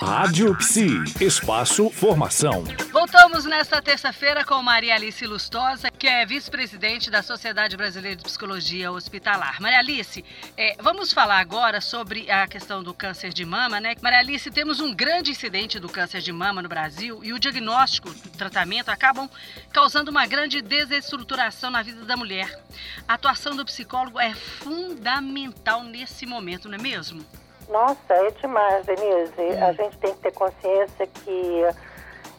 Rádio Psi, espaço formação. Voltamos nesta terça-feira com Maria Alice Lustosa, que é vice-presidente da Sociedade Brasileira de Psicologia Hospitalar. Maria Alice, é, vamos falar agora sobre a questão do câncer de mama, né? Maria Alice, temos um grande incidente do câncer de mama no Brasil e o diagnóstico, o tratamento acabam causando uma grande desestruturação na vida da mulher. A atuação do psicólogo é fundamental nesse momento, não é mesmo? Nossa, é demais, Denise. Hum. A gente tem que ter consciência que,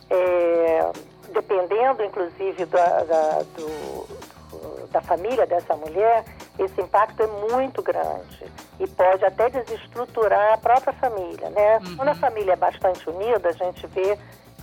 é, dependendo, inclusive, da, da, do, da família dessa mulher, esse impacto é muito grande e pode até desestruturar a própria família, né? Uhum. Quando a família é bastante unida, a gente vê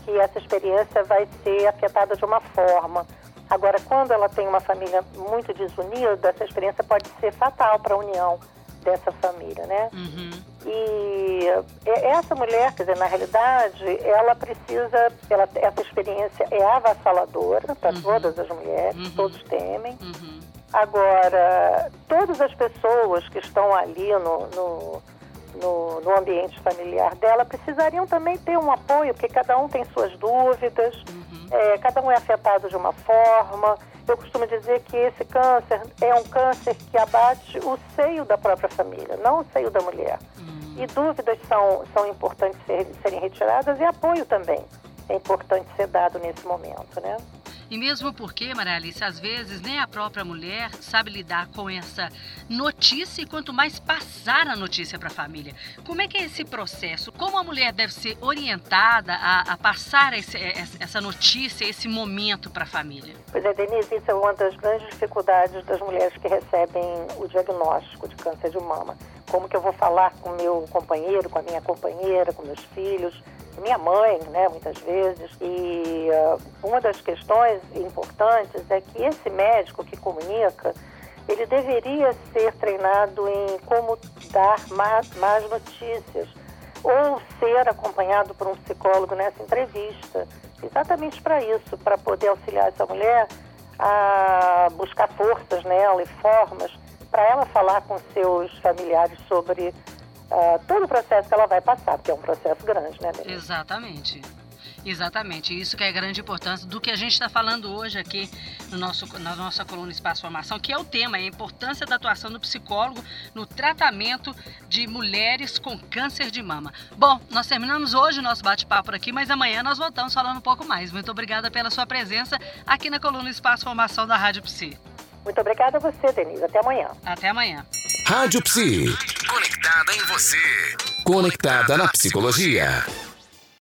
que essa experiência vai ser afetada de uma forma. Agora, quando ela tem uma família muito desunida, essa experiência pode ser fatal para a união dessa família, né? Uhum. E essa mulher, quer dizer, na realidade, ela precisa, ela, essa experiência é avassaladora para uhum. todas as mulheres, uhum. todos temem. Uhum. Agora, todas as pessoas que estão ali no, no, no, no, ambiente familiar dela precisariam também ter um apoio, porque cada um tem suas dúvidas, uhum. É, cada um é afetado de uma forma. Eu costumo dizer que esse câncer é um câncer que abate o seio da própria família, não o seio da mulher. Uhum. E dúvidas são, são importantes ser, serem retiradas e apoio também é importante ser dado nesse momento, né? E mesmo porque, Maria Alice, às vezes nem a própria mulher sabe lidar com essa notícia e quanto mais passar a notícia para a família. Como é que é esse processo? Como a mulher deve ser orientada a, a passar esse, essa notícia, esse momento para a família? Pois é, Denise, isso é uma das grandes dificuldades das mulheres que recebem o diagnóstico de câncer de mama. Como que eu vou falar com meu companheiro, com a minha companheira, com meus filhos? Minha mãe, né, muitas vezes. E uh, uma das questões importantes é que esse médico que comunica, ele deveria ser treinado em como dar más, más notícias ou ser acompanhado por um psicólogo nessa entrevista, exatamente para isso, para poder auxiliar essa mulher a buscar forças nela e formas para ela falar com seus familiares sobre uh, todo o processo que ela vai passar, porque é um processo grande, né? Denise? Exatamente. Exatamente, isso que é a grande importância do que a gente está falando hoje aqui no nosso, na nossa coluna Espaço Formação, que é o tema, é a importância da atuação do psicólogo no tratamento de mulheres com câncer de mama. Bom, nós terminamos hoje o nosso bate-papo por aqui, mas amanhã nós voltamos falando um pouco mais. Muito obrigada pela sua presença aqui na coluna Espaço Formação da Rádio Psi. Muito obrigada a você, Denise. Até amanhã. Até amanhã. Rádio Psi. Conectada em você. Conectada na psicologia.